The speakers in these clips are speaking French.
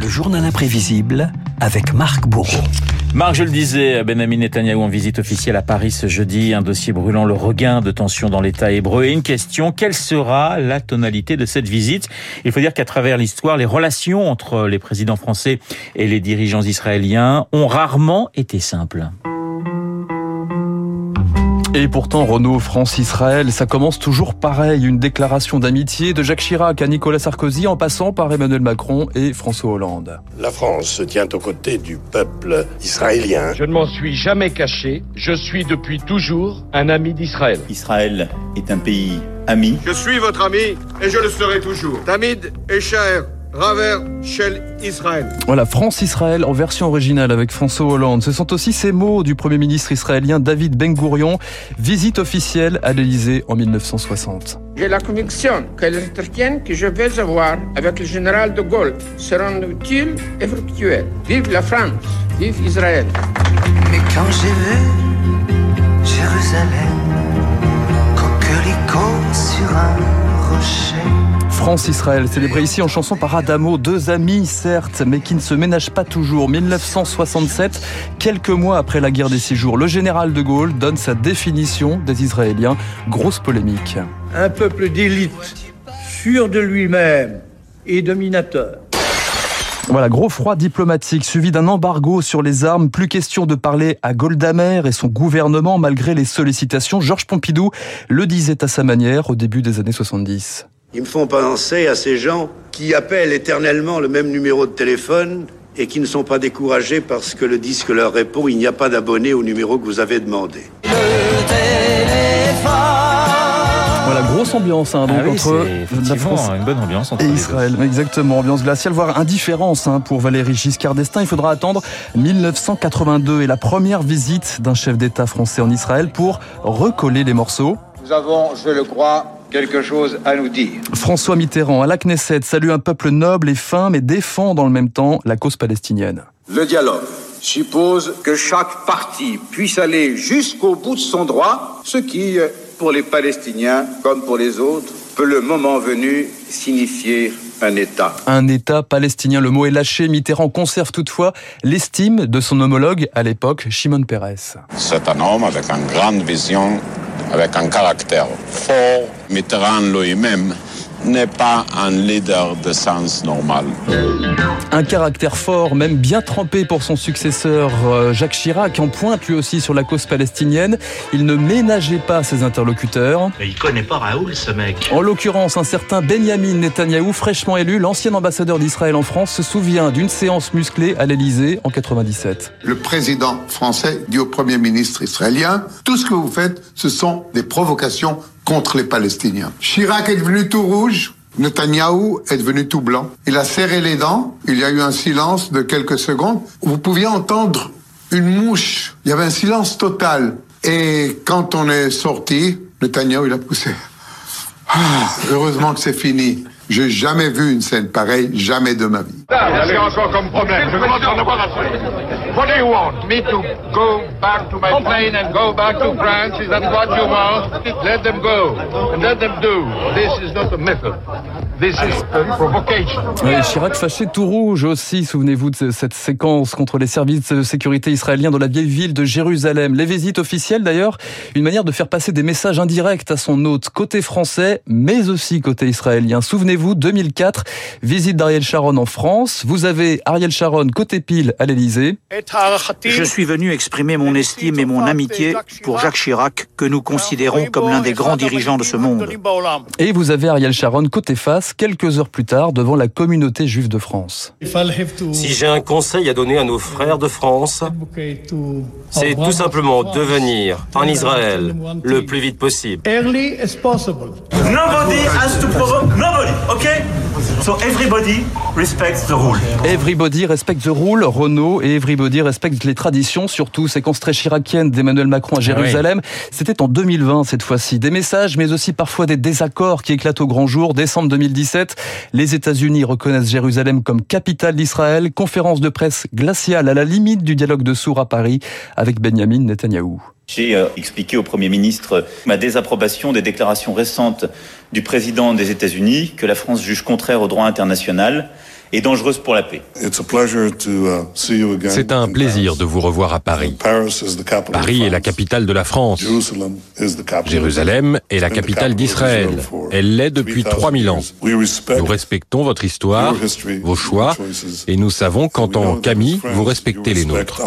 Le journal imprévisible avec Marc Bourreau. Marc, je le disais, Benjamin Netanyahu en visite officielle à Paris ce jeudi, un dossier brûlant le regain de tension dans l'État hébreu. Et une question, quelle sera la tonalité de cette visite? Il faut dire qu'à travers l'histoire, les relations entre les présidents français et les dirigeants israéliens ont rarement été simples. Et pourtant, Renault, France, Israël, ça commence toujours pareil. Une déclaration d'amitié de Jacques Chirac à Nicolas Sarkozy en passant par Emmanuel Macron et François Hollande. La France se tient aux côtés du peuple israélien. Je ne m'en suis jamais caché. Je suis depuis toujours un ami d'Israël. Israël est un pays ami. Je suis votre ami et je le serai toujours. Tamid Esher Raver Shell Israël. Voilà, France-Israël en version originale avec François Hollande. Ce sont aussi ces mots du Premier ministre israélien David Ben Gurion, visite officielle à l'Elysée en 1960. J'ai la conviction que les entretiens que je vais avoir avec le général de Gaulle seront utiles et fructueux. Vive la France, vive Israël. Mais quand j'ai vu Jérusalem, France-Israël, célébré ici en chanson par Adamo, deux amis certes, mais qui ne se ménagent pas toujours. 1967, quelques mois après la guerre des six jours, le général de Gaulle donne sa définition des Israéliens. Grosse polémique. Un peuple d'élite, sûr de lui-même et dominateur. Voilà, gros froid diplomatique suivi d'un embargo sur les armes. Plus question de parler à Goldamer et son gouvernement malgré les sollicitations. Georges Pompidou le disait à sa manière au début des années 70. Ils me font penser à ces gens qui appellent éternellement le même numéro de téléphone et qui ne sont pas découragés parce que le disque leur répond il n'y a pas d'abonné au numéro que vous avez demandé. Voilà, grosse ambiance hein, donc, Ah oui, entre la France une bonne ambiance entre et. Israël. Exactement, ambiance glaciale, voire indifférence hein, pour Valéry Giscard d'Estaing. Il faudra attendre 1982 et la première visite d'un chef d'État français en Israël pour recoller les morceaux. Nous avons, je le crois, quelque chose à nous dire. François Mitterrand à la Knesset salue un peuple noble et fin, mais défend dans le même temps la cause palestinienne. Le dialogue suppose que chaque parti puisse aller jusqu'au bout de son droit, ce qui, pour les Palestiniens comme pour les autres, peut le moment venu signifier un État. Un État palestinien, le mot est lâché. Mitterrand conserve toutefois l'estime de son homologue à l'époque, Shimon Peres. C'est un homme avec une grande vision, avec un caractère fort. Mitterrand lui-même n'est pas un leader de sens normal. Un caractère fort, même bien trempé pour son successeur euh, Jacques Chirac, en pointe lui aussi sur la cause palestinienne. Il ne ménageait pas ses interlocuteurs. Il connaît pas Raoul, ce mec. En l'occurrence, un certain Benjamin Netanyahou, fraîchement élu, l'ancien ambassadeur d'Israël en France, se souvient d'une séance musclée à l'Elysée en 97. Le président français dit au Premier ministre israélien, tout ce que vous faites, ce sont des provocations contre les Palestiniens. Chirac est devenu tout rouge, Netanyahou est devenu tout blanc. Il a serré les dents, il y a eu un silence de quelques secondes. Vous pouviez entendre une mouche, il y avait un silence total. Et quand on est sorti, Netanyahou, il a poussé. Ah, heureusement que c'est fini. J'ai jamais vu une scène pareille, jamais de ma vie. Qu'est-ce qu'il y a encore comme problème Je commence à en avoir assez. What do you want? Me to go back to my plane and go back to France? Is that what you want? Let them go and let them do. This is not a method. This is a provocation. Et Chirac fâché tout rouge aussi, souvenez-vous de cette séquence contre les services de sécurité israéliens dans la vieille ville de Jérusalem. Les visites officielles d'ailleurs, une manière de faire passer des messages indirects à son hôte côté français, mais aussi côté israélien. Souvenez-vous, 2004, visite d'Ariel Sharon en France. Vous avez Ariel Sharon côté pile à l'Elysée. Je suis venu exprimer mon estime et mon amitié pour Jacques Chirac, que nous considérons comme l'un des grands dirigeants de ce monde. Et vous avez Ariel Sharon côté face, quelques heures plus tard, devant la communauté juive de France. Si j'ai un conseil à donner à nos frères de France, c'est tout simplement de venir en Israël le plus vite possible. Early as possible. Nobody has to provoke nobody, okay? So everybody respects the rule. Everybody respect the rule, Renault, et everybody respecte les traditions, surtout séquence très chiracienne d'Emmanuel Macron à Jérusalem. C'était en 2020 cette fois-ci. Des messages, mais aussi parfois des désaccords qui éclatent au grand jour. Décembre 2017, les États-Unis reconnaissent Jérusalem comme capitale d'Israël. Conférence de presse glaciale à la limite du dialogue de sourds à Paris avec Benjamin Netanyahou. J'ai euh, expliqué au Premier ministre ma désapprobation des déclarations récentes du président des États-Unis que la France juge contraire au droit international et dangereuse pour la paix. C'est un plaisir de vous revoir à Paris. Paris est la capitale de la France. Jérusalem est la capitale d'Israël. Elle l'est depuis 3000 ans. Nous respectons votre histoire, vos choix, et nous savons qu'en tant qu'amis, vous respectez les nôtres.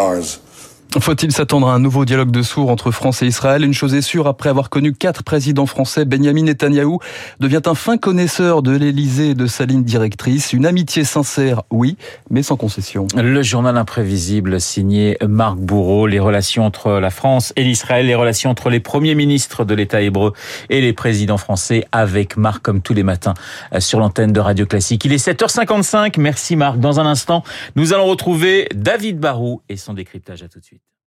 Faut-il s'attendre à un nouveau dialogue de sourds entre France et Israël? Une chose est sûre, après avoir connu quatre présidents français, Benjamin Netanyahou devient un fin connaisseur de l'Élysée et de sa ligne directrice. Une amitié sincère, oui, mais sans concession. Le journal imprévisible signé Marc Bourreau, les relations entre la France et l'Israël, les relations entre les premiers ministres de l'État hébreu et les présidents français avec Marc comme tous les matins sur l'antenne de Radio Classique. Il est 7h55. Merci Marc. Dans un instant, nous allons retrouver David Barou et son décryptage. À tout de suite.